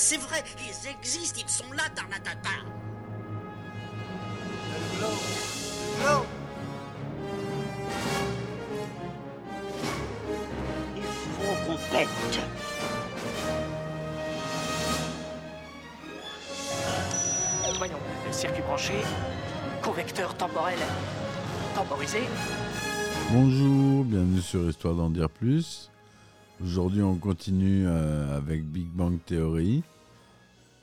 c'est vrai, ils existent, ils sont là, Tarnatata. Il faut qu'on pète. Voyons, circuit branché, convecteur temporel temporisé. Bonjour, bienvenue sur Histoire d'en dire plus. Aujourd'hui, on continue euh, avec Big Bang Theory,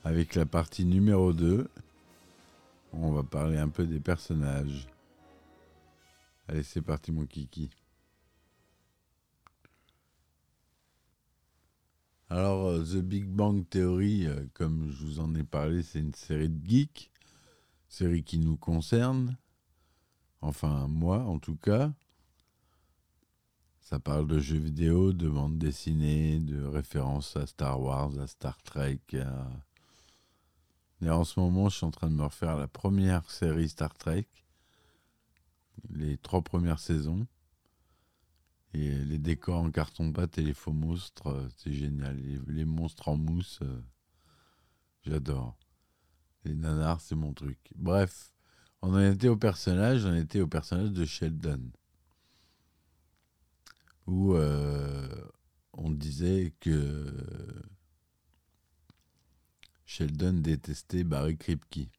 avec la partie numéro 2. On va parler un peu des personnages. Allez, c'est parti, mon kiki. Alors, euh, The Big Bang Theory, euh, comme je vous en ai parlé, c'est une série de geeks, série qui nous concerne. Enfin, moi, en tout cas. Ça parle de jeux vidéo, de bande dessinée, de références à Star Wars, à Star Trek. Et en ce moment, je suis en train de me refaire la première série Star Trek, les trois premières saisons. Et les décors en carton-pâte et les faux monstres, euh, c'est génial. Les, monstres en mousse, euh, j'adore. Les nanars, c'est mon truc. Bref, on en était au personnage, on était au personnage de Sheldon où euh, on disait que Sheldon détestait Barry Kripke.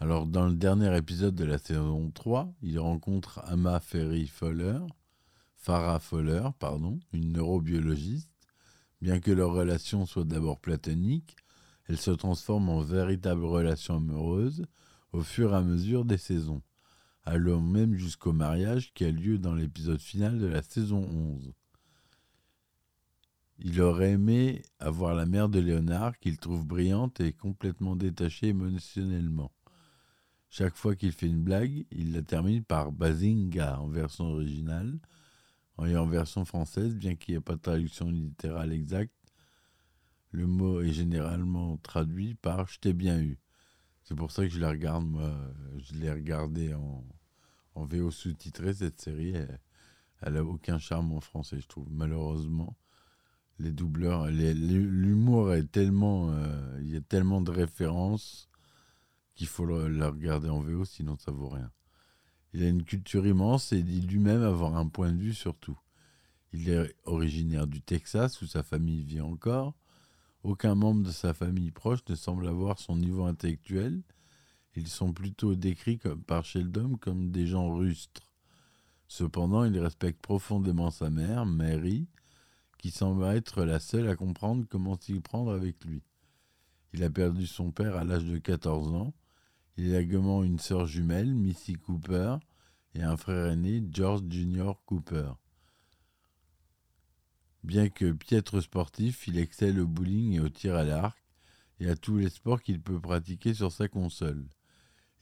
Alors, dans le dernier épisode de la saison 3, il rencontre Amma Ferry Fowler, Farah Fowler, pardon, une neurobiologiste. Bien que leur relation soit d'abord platonique, elle se transforme en véritable relation amoureuse au fur et à mesure des saisons allant même jusqu'au mariage qui a lieu dans l'épisode final de la saison 11. Il aurait aimé avoir la mère de Léonard qu'il trouve brillante et complètement détachée émotionnellement. Chaque fois qu'il fait une blague, il la termine par Bazinga en version originale en version française, bien qu'il n'y ait pas de traduction littérale exacte. Le mot est généralement traduit par Je t'ai bien eu. C'est pour ça que je la regarde, moi. Je l'ai regardée en, en VO sous-titré, cette série. Elle, elle a aucun charme en français, je trouve. Malheureusement, les doubleurs, l'humour est tellement. euh, Il y a tellement de références qu'il faut la regarder en VO, sinon ça vaut rien. Il a une culture immense et dit lui-même avoir un point de vue sur tout. Il est originaire du Texas, où sa famille vit encore. Aucun membre de sa famille proche ne semble avoir son niveau intellectuel. Ils sont plutôt décrits par Sheldon comme des gens rustres. Cependant, il respecte profondément sa mère, Mary, qui semble être la seule à comprendre comment s'y prendre avec lui. Il a perdu son père à l'âge de 14 ans. Il a également une sœur jumelle, Missy Cooper, et un frère aîné, George Jr. Cooper. Bien que piètre sportif, il excelle au bowling et au tir à l'arc et à tous les sports qu'il peut pratiquer sur sa console.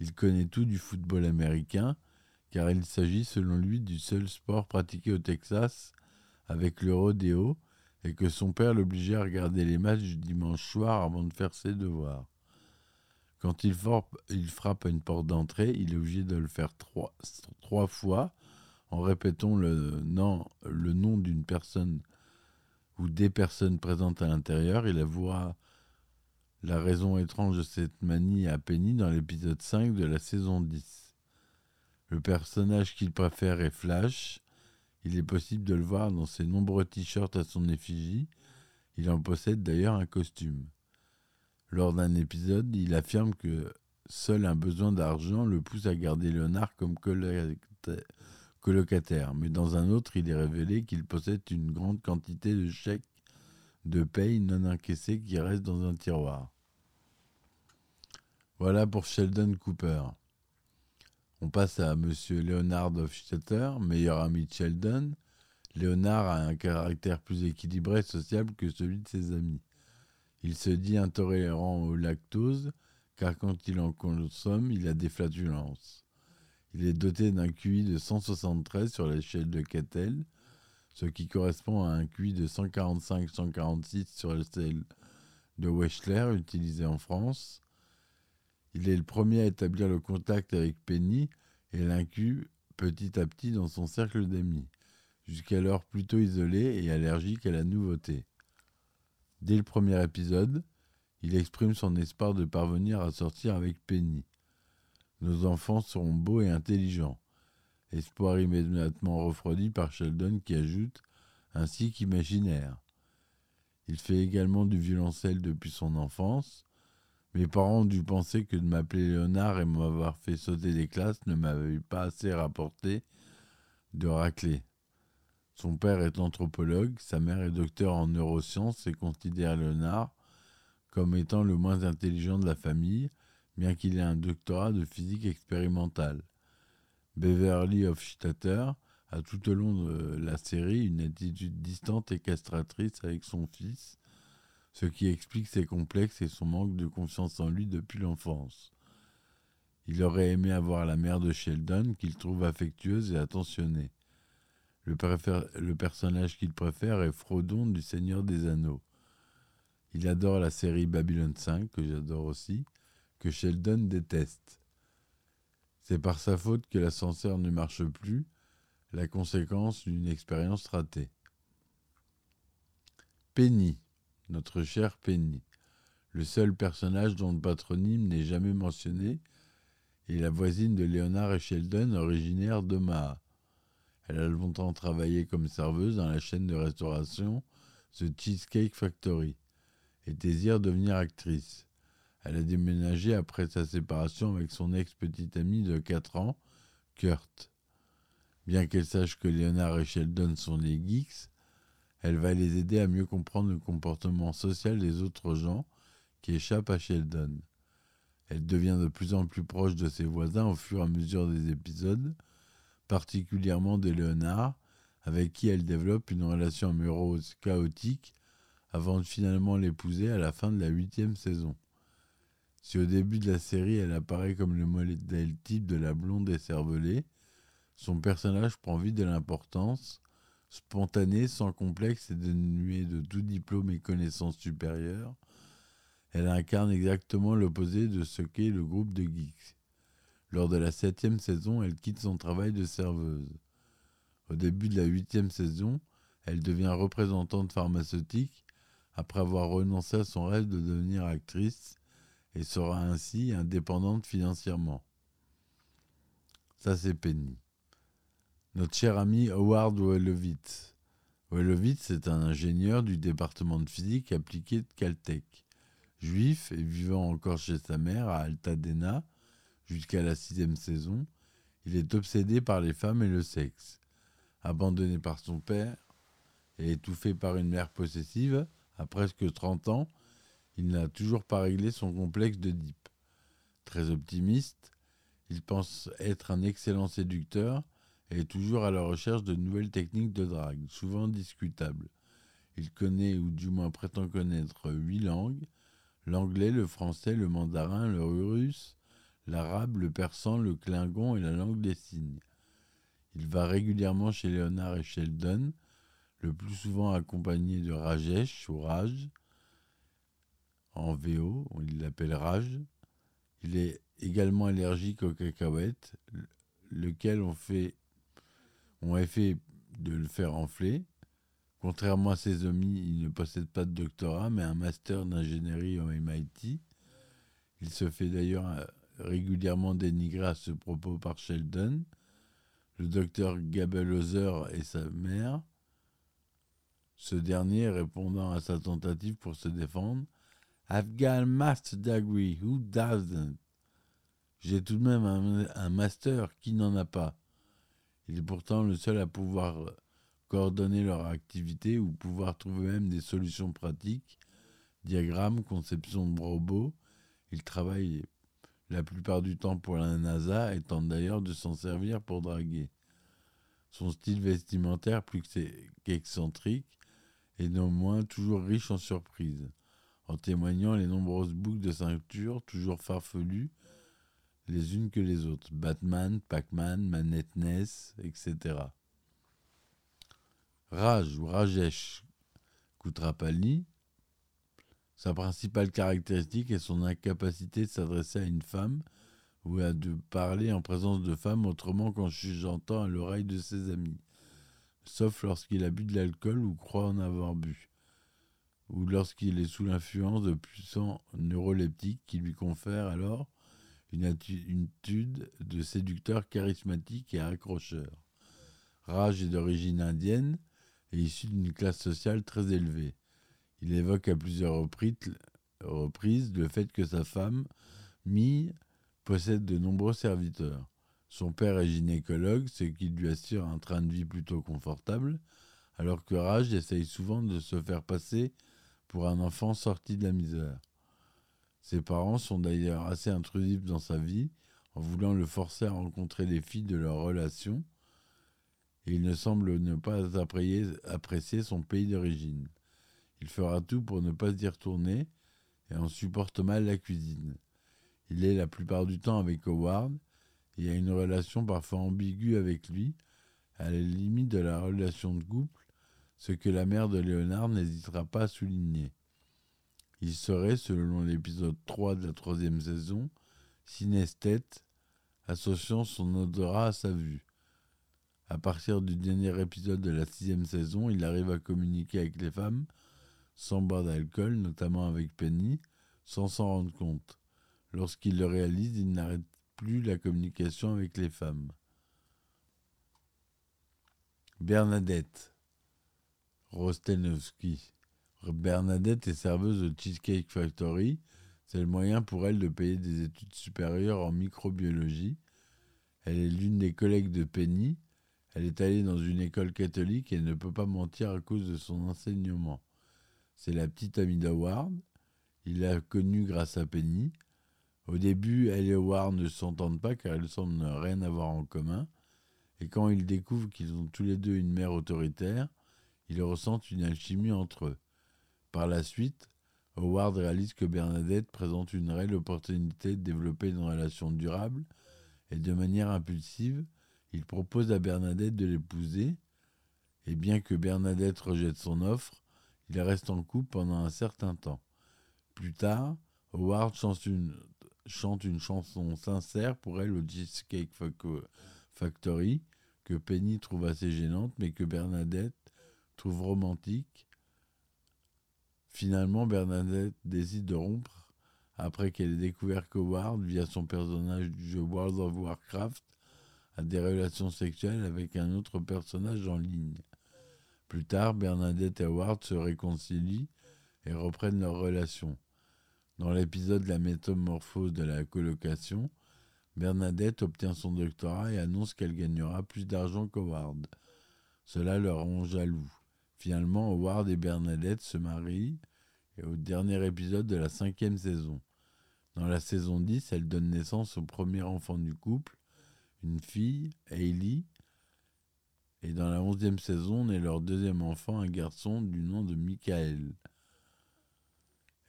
Il connaît tout du football américain, car il s'agit selon lui du seul sport pratiqué au Texas avec le rodéo, et que son père l'obligeait à regarder les matchs du dimanche soir avant de faire ses devoirs. Quand il, frappe à une porte d'entrée, il est obligé de le faire trois, fois en répétant le nom d'une personne des personnes présentes à l'intérieur. Il avouera la raison étrange de cette manie à Penny dans l'épisode 5 de la saison 10. Le personnage qu'il préfère est Flash. Il est possible de le voir dans ses nombreux t-shirts à son effigie. Il en possède d'ailleurs un costume. Lors d'un épisode, il affirme que seul un besoin d'argent le pousse à garder Léonard comme colocataire- colocataire. Mais dans un autre, il est révélé qu'il possède une grande quantité de chèques de paye non encaissés qui restent dans un tiroir. Voilà pour Sheldon Cooper. On passe à Monsieur Leonard Hofstadter, meilleur ami de Sheldon. Leonard a un caractère plus équilibré et sociable que celui de ses amis. Il se dit intolérant au lactose, car quand il en consomme, il a des flatulences. Il est doté d'un QI de 173 sur l'échelle de Cattell, ce qui correspond à un QI de 145-146 sur l'échelle de Wechsler utilisé en France. Il est le premier à établir le contact avec Penny et l'inclut petit à petit dans son cercle d'amis, jusqu'alors plutôt isolé et allergique à la nouveauté. Dès le premier épisode, il exprime son espoir de parvenir à sortir avec Penny. Nos enfants seront beaux et intelligents. Espoir immédiatement refroidi par Sheldon qui ajoute ainsi qu'imaginaire. Il fait également du violoncelle depuis son enfance. Mes parents ont dû penser que de m'appeler Léonard et m'avoir fait sauter des classes ne m'avait pas assez rapporté de racler. Son père est anthropologue, sa mère est docteur en neurosciences et considère Léonard comme étant le moins intelligent de la famille, bien qu'il ait un doctorat de physique expérimentale. Beverly Hofstadter a tout au long de la série une attitude distante et castratrice avec son fils, ce qui explique ses complexes et son manque de confiance en lui depuis l'enfance. Il aurait aimé avoir la mère de Sheldon qu'il trouve affectueuse et attentionnée. Le, personnage qu'il préfère est Frodon du Seigneur des Anneaux. Il adore la série Babylon 5, que j'adore aussi, que Sheldon déteste. C'est par sa faute que l'ascenseur ne marche plus, la conséquence d'une expérience ratée. Penny, notre chère Penny, le seul personnage dont le patronyme n'est jamais mentionné, est la voisine de Leonard et Sheldon, originaire d'Omaha. Elle a longtemps travaillé comme serveuse dans la chaîne de restauration The Cheesecake Factory et désire devenir actrice. Elle a déménagé après sa séparation avec son ex-petite amie de 4 ans, Kurt. Bien qu'elle sache que Leonard et Sheldon sont des geeks, elle va les aider à mieux comprendre le comportement social des autres gens qui échappent à Sheldon. Elle devient de plus en plus proche de ses voisins au fur et à mesure des épisodes, particulièrement de Leonard, avec qui elle développe une relation amoureuse chaotique avant de finalement l'épouser à la fin de la huitième saison. Si au début de la série elle apparaît comme le modèle type de la blonde écervelée, son personnage prend vite de l'importance, spontané, sans complexe et dénué de tout diplôme et connaissances supérieures. Elle incarne exactement l'opposé de ce qu'est le groupe de geeks. Lors de la septième saison, elle quitte son travail de serveuse. Au début de la huitième saison, elle devient représentante pharmaceutique après avoir renoncé à son rêve de devenir actrice et sera ainsi indépendante financièrement. Ça, c'est Penny. Notre cher ami Howard Wolowitz. Wolowitz est un ingénieur du département de physique appliqué de Caltech. Juif et vivant encore chez sa mère à Altadena jusqu'à la sixième saison, il est obsédé par les femmes et le sexe. Abandonné par son père et étouffé par une mère possessive, à presque 30 ans, il n'a toujours pas réglé son complexe de Deep. Très optimiste, il pense être un excellent séducteur et est toujours à la recherche de nouvelles techniques de drague, souvent discutables. Il connaît, ou du moins prétend connaître, huit langues l'anglais, le français, le mandarin, le russe, l'arabe, le persan, le klingon et la langue des signes. Il va régulièrement chez Léonard et Sheldon, le plus souvent accompagné de Rajesh ou Raj. En VO, il l'appelle Raj. Il est également allergique aux cacahuètes, lequel on fait, ont effet de le faire enfler. Contrairement à ses amis, il ne possède pas de doctorat, mais un master d'ingénierie au MIT. Il se fait d'ailleurs euh, régulièrement dénigrer à ce propos par Sheldon. Le docteur Gabel et sa mère ce dernier répondant à sa tentative pour se défendre I've master degree, who doesn't? J'ai tout de même un, master, qui n'en a pas Il est pourtant le seul à pouvoir coordonner leur activité ou pouvoir trouver même des solutions pratiques, diagrammes, conception de robots. Il travaille la plupart du temps pour la NASA et tente d'ailleurs de s'en servir pour draguer. Son style vestimentaire, plus qu'excentrique, et néanmoins toujours riche en surprises, en témoignant les nombreuses boucles de ceinture toujours farfelues les unes que les autres, Batman, Pac-Man, Manette NES, etc. Raj ou Rajesh Kutrapali, Sa principale caractéristique est son incapacité de s'adresser à une femme ou à de parler en présence de femmes autrement qu'en chuchotant à l'oreille de ses amis, sauf lorsqu'il a bu de l'alcool ou croit en avoir bu, ou lorsqu'il est sous l'influence de puissants neuroleptiques qui lui confèrent alors une attitude de séducteur charismatique et accrocheur. Raj est d'origine indienne et issu d'une classe sociale très élevée. Il évoque à plusieurs reprises le fait que sa femme, Mie, possède de nombreux serviteurs. Son père est gynécologue, ce qui lui assure un train de vie plutôt confortable, alors que Raj essaye souvent de se faire passer pour un enfant sorti de la misère. Ses parents sont d'ailleurs assez intrusifs dans sa vie, en voulant le forcer à rencontrer les filles de leur relation, et il ne semble ne pas apprécier son pays d'origine. Il fera tout pour ne pas y retourner et en supporte mal la cuisine. Il est la plupart du temps avec Howard et a une relation parfois ambiguë avec lui, à la limite de la relation de couple, ce que la mère de Léonard n'hésitera pas à souligner. Il serait, selon l'épisode 3 de la troisième saison, synesthète, associant son odorat à sa vue. À partir du dernier épisode de la sixième saison, il arrive à communiquer avec les femmes sans boire d'alcool, notamment avec Penny, sans s'en rendre compte. Lorsqu'il le réalise, il n'arrête plus la communication avec les femmes. Bernadette Rostenowski. Bernadette est serveuse au Cheesecake Factory. C'est le moyen pour elle de payer des études supérieures en microbiologie. Elle est l'une des collègues de Penny. Elle est allée dans une école catholique et ne peut pas mentir à cause de son enseignement. C'est la petite amie d'Howard. Il l'a connue grâce à Penny. Au début, elle et Howard ne s'entendent pas car ils semblent rien avoir en commun. Et quand ils découvrent qu'ils ont tous les deux une mère autoritaire, ils ressentent une alchimie entre eux. Par la suite, Howard réalise que Bernadette présente une réelle opportunité de développer une relation durable et de manière impulsive, il propose à Bernadette de l'épouser. Et bien que Bernadette rejette son offre, il reste en couple pendant un certain temps. Plus tard, Howard chante une, chanson sincère pour elle au Cheesecake Factory, que Penny trouve assez gênante, mais que Bernadette trouve romantique. Finalement, Bernadette décide de rompre après qu'elle ait découvert qu'Howard, via son personnage du jeu World of Warcraft, a des relations sexuelles avec un autre personnage en ligne. Plus tard, Bernadette et Howard se réconcilient et reprennent leur relation. Dans l'épisode La métamorphose de la colocation, Bernadette obtient son doctorat et annonce qu'elle gagnera plus d'argent qu'Howard. Cela leur rend jaloux. Finalement, Howard et Bernadette se marient au dernier épisode de la cinquième saison. Dans la saison 10, elle donne naissance au premier enfant du couple, une fille, Hailey, et dans la onzième saison naît leur deuxième enfant, un garçon du nom de Michael.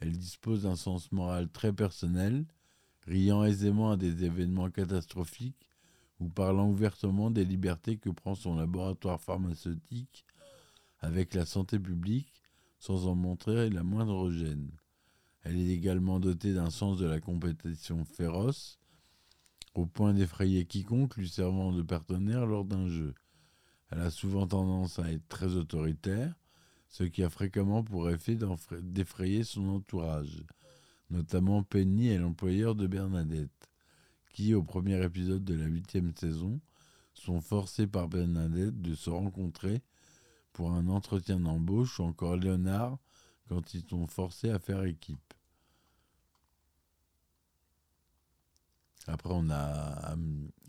Elle dispose d'un sens moral très personnel, riant aisément à des événements catastrophiques ou parlant ouvertement des libertés que prend son laboratoire pharmaceutique avec la santé publique sans en montrer la moindre gêne. Elle est également dotée d'un sens de la compétition féroce, au point d'effrayer quiconque lui servant de partenaire lors d'un jeu. Elle a souvent tendance à être très autoritaire, ce qui a fréquemment pour effet d'effrayer son entourage, notamment Penny et l'employeur de Bernadette, qui, au premier épisode de la huitième saison, sont forcés par Bernadette de se rencontrer pour un entretien d'embauche ou encore Léonard quand ils sont forcés à faire équipe. Après, on a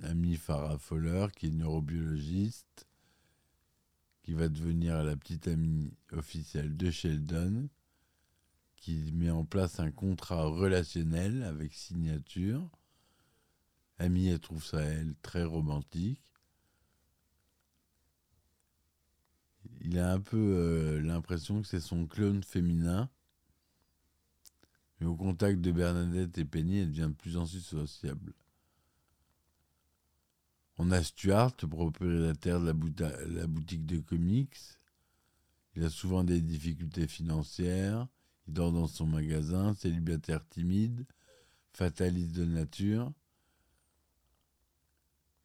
Amy Farah Fowler, qui est neurobiologiste, qui va devenir la petite amie officielle de Sheldon, qui met en place un contrat relationnel avec signature. Amy, elle trouve ça, elle, très romantique. Il a un peu euh, l'impression que c'est son clone féminin. Mais au contact de Bernadette et Penny, elle devient de plus en plus sociable. On a Stuart, propriétaire de la, boutique de comics. Il a souvent des difficultés financières. Il dort dans son magasin, célibataire timide, fataliste de nature.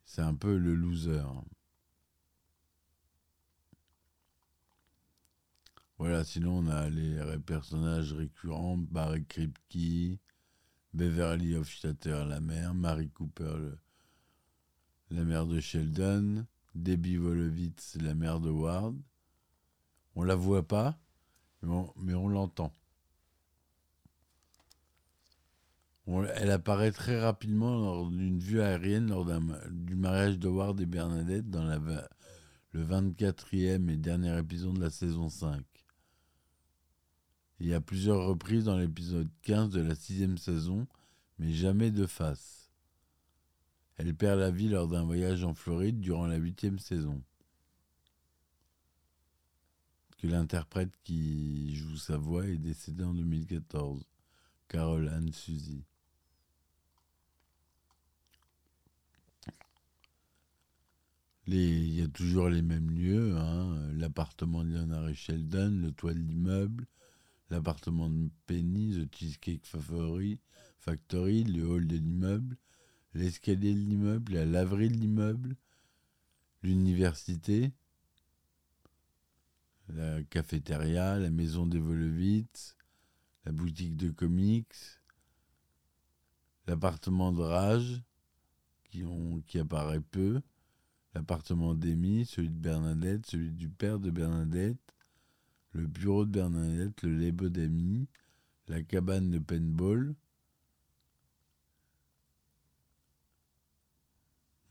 C'est un peu le loser. Voilà, sinon on a les personnages récurrents, Barry Kripke, Beverly Hofstadter, la mère, Mary Cooper, la mère de Sheldon, Debbie Wolowitz, la mère de Ward. On la voit pas, mais on, l'entend. elle apparaît très rapidement lors d'une vue aérienne lors du mariage de Ward et Bernadette dans le 24e et dernier épisode de la saison 5. Il y a plusieurs reprises dans l'épisode 15 de la sixième saison, mais jamais de face. Elle perd la vie lors d'un voyage en Floride durant la huitième saison. Que l'interprète qui joue sa voix est décédée en 2014, Carole Anne Suzy. Il y a toujours les mêmes lieux, hein. l'appartement de Leonard et Sheldon, le toit de l'immeuble, l'appartement de Penny, The Cheesecake Factory, Factory le hall de l'immeuble, l'escalier de l'immeuble, la laverie de l'immeuble, l'université, la cafétéria, la maison des Volovitz, la boutique de comics, l'appartement de Rage, qui, apparaît peu, l'appartement d'Amy, celui de Bernadette, celui du père de Bernadette, le bureau de Bernadette, le Lebo d'Amy, la cabane de paintball.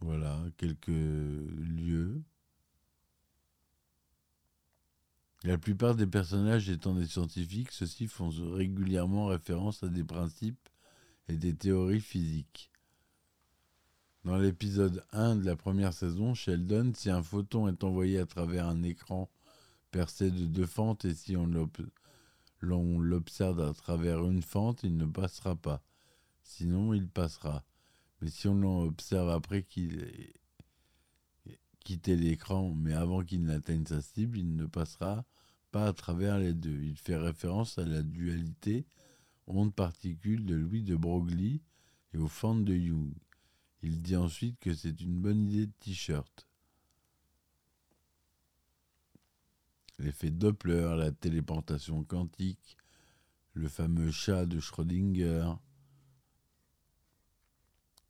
Voilà, quelques lieux. La plupart des personnages étant des scientifiques, ceux-ci font régulièrement référence à des principes et des théories physiques. Dans l'épisode 1 de la première saison, Sheldon, si un photon est envoyé à travers un écran percé de deux fentes et si on l'observe à travers une fente, il ne passera pas. Sinon, il passera. Mais si on l'observe après qu'il ait quitté l'écran, mais avant qu'il n'atteigne sa cible, il ne passera pas à travers les deux. Il fait référence à la dualité onde-particule de Louis de Broglie et aux fentes de Young. Il dit ensuite que c'est une bonne idée de t-shirt. L'effet Doppler, la téléportation quantique, le fameux chat de Schrödinger,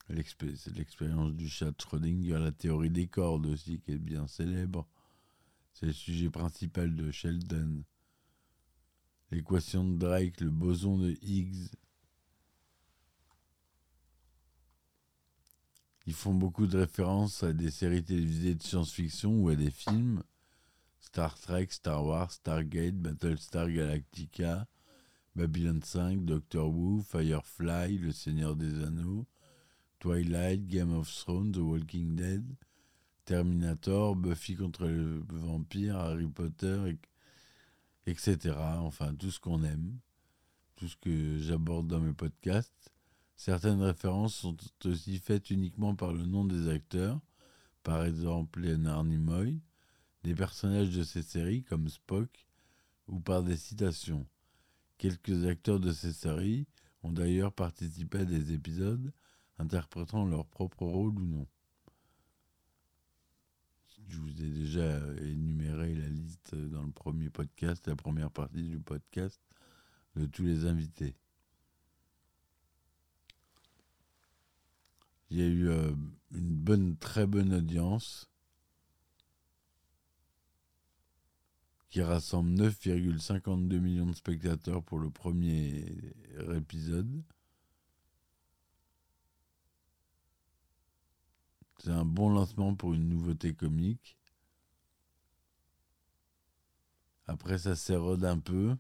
l'expérience du chat de Schrödinger, la théorie des cordes aussi qui est bien célèbre. C'est le sujet principal de Sheldon. L'équation de Drake, le boson de Higgs. Ils font beaucoup de références à des séries télévisées de science-fiction ou à des films. Star Trek, Star Wars, Stargate, Battlestar Galactica, Babylon 5, Doctor Who, Firefly, Le Seigneur des Anneaux, Twilight, Game of Thrones, The Walking Dead, Terminator, Buffy contre le vampire, Harry Potter, etc. Enfin, tout ce qu'on aime, tout ce que j'aborde dans mes podcasts. Certaines références sont aussi faites uniquement par le nom des acteurs, par exemple Leonard Nimoy, des personnages de ces séries comme Spock ou par des citations. Quelques acteurs de ces séries ont d'ailleurs participé à des épisodes interprétant leur propre rôle ou non. Je vous ai déjà énuméré la liste dans le premier podcast, la première partie du podcast de tous les invités. Il y a eu euh, une bonne, très bonne audience. Qui rassemble 9,52 millions de spectateurs pour le premier épisode. C'est un bon lancement pour une nouveauté comique. Après, ça s'érode un peu.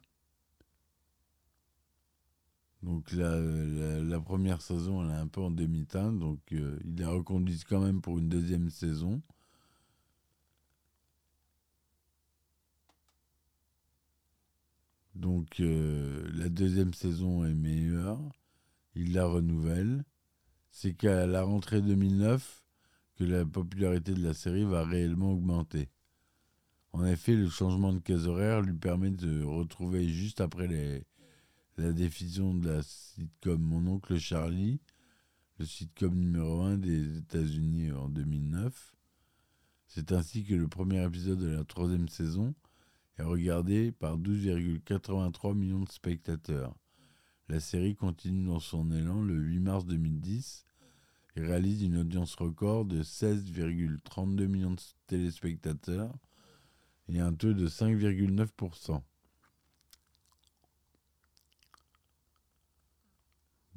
Donc la, la, première saison, elle est un peu en demi-teinte. Donc euh, il la reconduit quand même pour une deuxième saison. Donc euh, la deuxième saison est meilleure. Il la renouvelle. C'est qu'à la rentrée 2009 que la popularité de la série va réellement augmenter. En effet, le changement de case horaire lui permet de retrouver juste après la diffusion de la sitcom Mon oncle Charlie, le sitcom numéro 1 des États-Unis en 2009. C'est ainsi que le premier épisode de la troisième saison est regardé par 12,83 millions de spectateurs. La série continue dans son élan le 8 mars 2010 et réalise une audience record de 16,32 millions de téléspectateurs et un taux de 5,9%.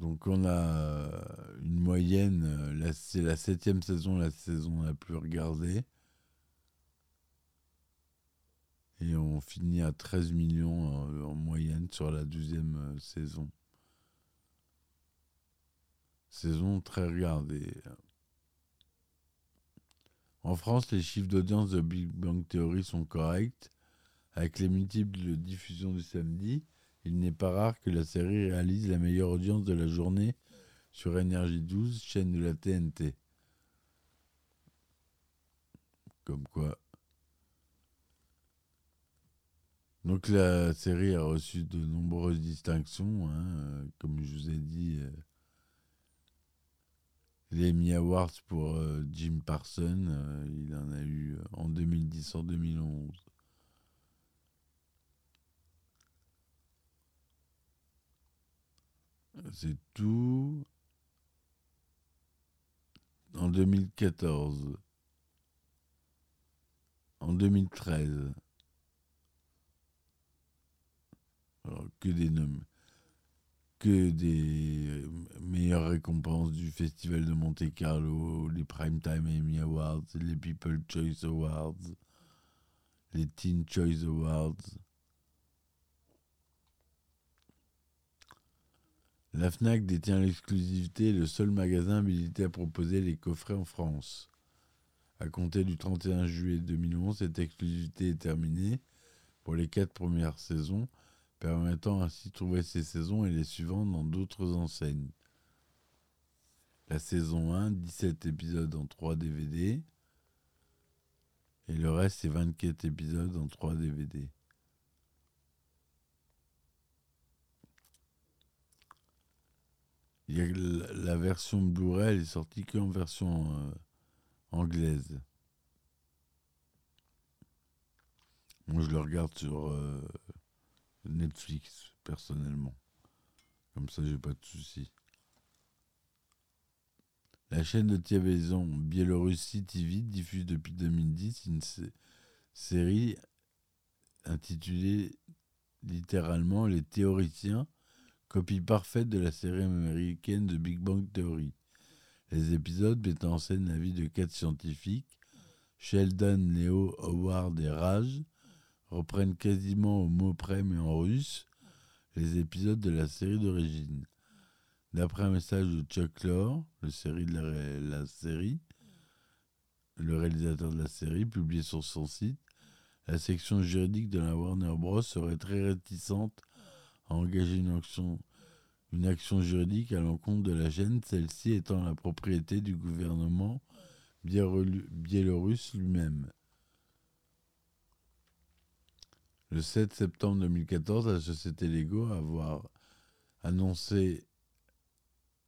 Donc on a une moyenne, c'est la septième saison, la saison la plus regardée. Et on finit à 13 millions en, moyenne sur la douzième euh, saison. Saison très regardée. En France, les chiffres d'audience de Big Bang Theory sont corrects. Avec les multiples diffusions du samedi, il n'est pas rare que la série réalise la meilleure audience de la journée sur Énergie 12, chaîne de la TNT. Comme quoi. Donc la série a reçu de nombreuses distinctions, hein, euh, comme je vous ai dit. Euh, les Emmy Awards pour euh, Jim Parsons, il en a eu en 2010, en 2011. C'est tout. En 2014. En 2013. Que des des meilleures récompenses du Festival de Monte Carlo, les Primetime Emmy Awards, les People Choice Awards, les Teen Choice Awards. La FNAC détient l'exclusivité et le seul magasin habilité à proposer les coffrets en France. À compter du 31 juillet 2011, cette exclusivité est terminée pour les quatre premières saisons, permettant ainsi de trouver ces saisons et les suivantes dans d'autres enseignes. La saison 1, 17 épisodes en 3 DVD, et le reste, c'est 24 épisodes en 3 DVD. La, version Blu-ray, elle est sortie qu'en version euh, anglaise. Moi, je le regarde sur euh, Netflix, personnellement. Comme ça, j'ai pas de soucis. La chaîne de télévision Biélorussie TV diffuse depuis 2010 une série intitulée littéralement Les théoriciens Copie parfaite de la série américaine de Big Bang Theory. Les épisodes mettant en scène la vie de quatre scientifiques, Sheldon, Leo, Howard et Raj, reprennent quasiment au mot près mais en russe les épisodes de la série d'origine. D'après un message de Chuck Lorre, le, la, série, le réalisateur de la série, publié sur son site, la section juridique de la Warner Bros. serait très réticente une action, une action juridique à l'encontre de la chaîne, celle-ci étant la propriété du gouvernement biélorusse lui-même. Le 7 septembre 2014, la société Lego a annoncé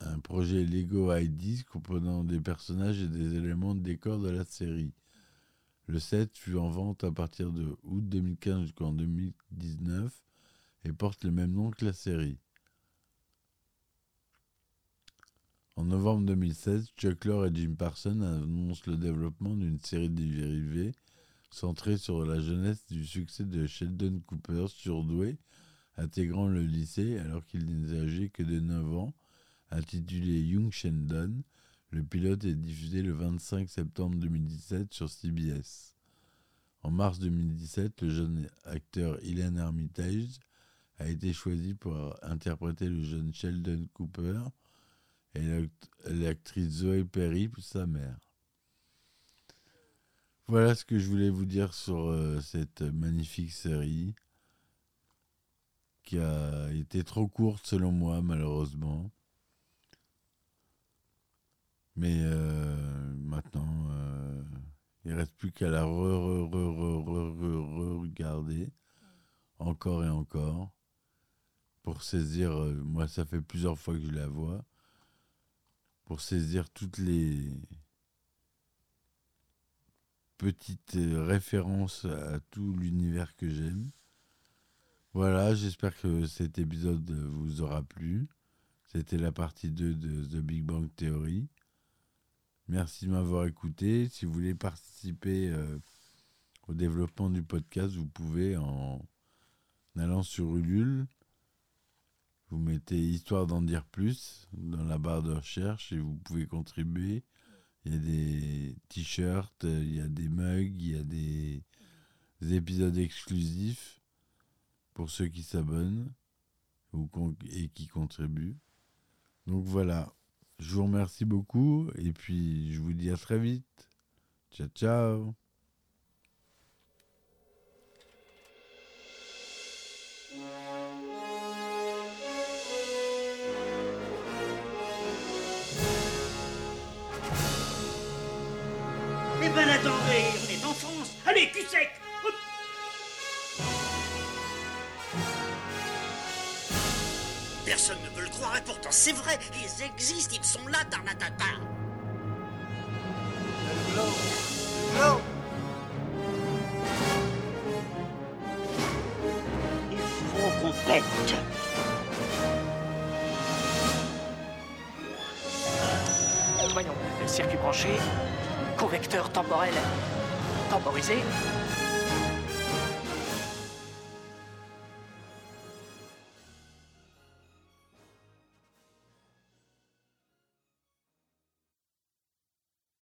un projet Lego ID comprenant des personnages et des éléments de décor de la série. Le 7 fut en vente à partir de août 2015 jusqu'en 2019 et porte le même nom que la série. En novembre 2016, Chuck Lorre et Jim Parsons annoncent le développement d'une série de centrée sur la jeunesse du succès de Sheldon Cooper, surdoué, intégrant le lycée alors qu'il n'est âgé que de 9 ans, intitulé Young Sheldon. Le pilote est diffusé le 25 septembre 2017 sur CBS. En mars 2017, le jeune acteur Ilan Armitage a été choisi pour interpréter le jeune Sheldon Cooper et l'actrice Zoe Perry, sa mère. Voilà ce que je voulais vous dire sur euh, cette magnifique série qui a été trop courte selon moi malheureusement. Mais euh, maintenant, euh, il reste plus qu'à la re-re-re-re-re-regarder encore et encore. pour saisir, moi ça fait plusieurs fois que je la vois, pour saisir toutes les petites euh, références à tout l'univers que j'aime. Voilà, j'espère que cet épisode vous aura plu. C'était la partie 2 de The Big Bang Theory. Merci de m'avoir écouté. Si vous voulez participer euh, au développement du podcast, vous pouvez en allant sur Ulule. Vous mettez Histoire d'en dire plus dans la barre de recherche et vous pouvez contribuer. Il y a des t-shirts, il y a des mugs, il y a des épisodes exclusifs pour ceux qui s'abonnent et qui contribuent. Donc voilà, je vous remercie beaucoup et puis je vous dis à très vite. Ciao ciao ben attendez, on est en France. Allez, cul sec Personne ne veut le croire et pourtant c'est vrai, ils existent, ils sont là, Tarnatata. Il faut qu'on pète. Voyons, le circuit branché, convecteur temporel temporisé,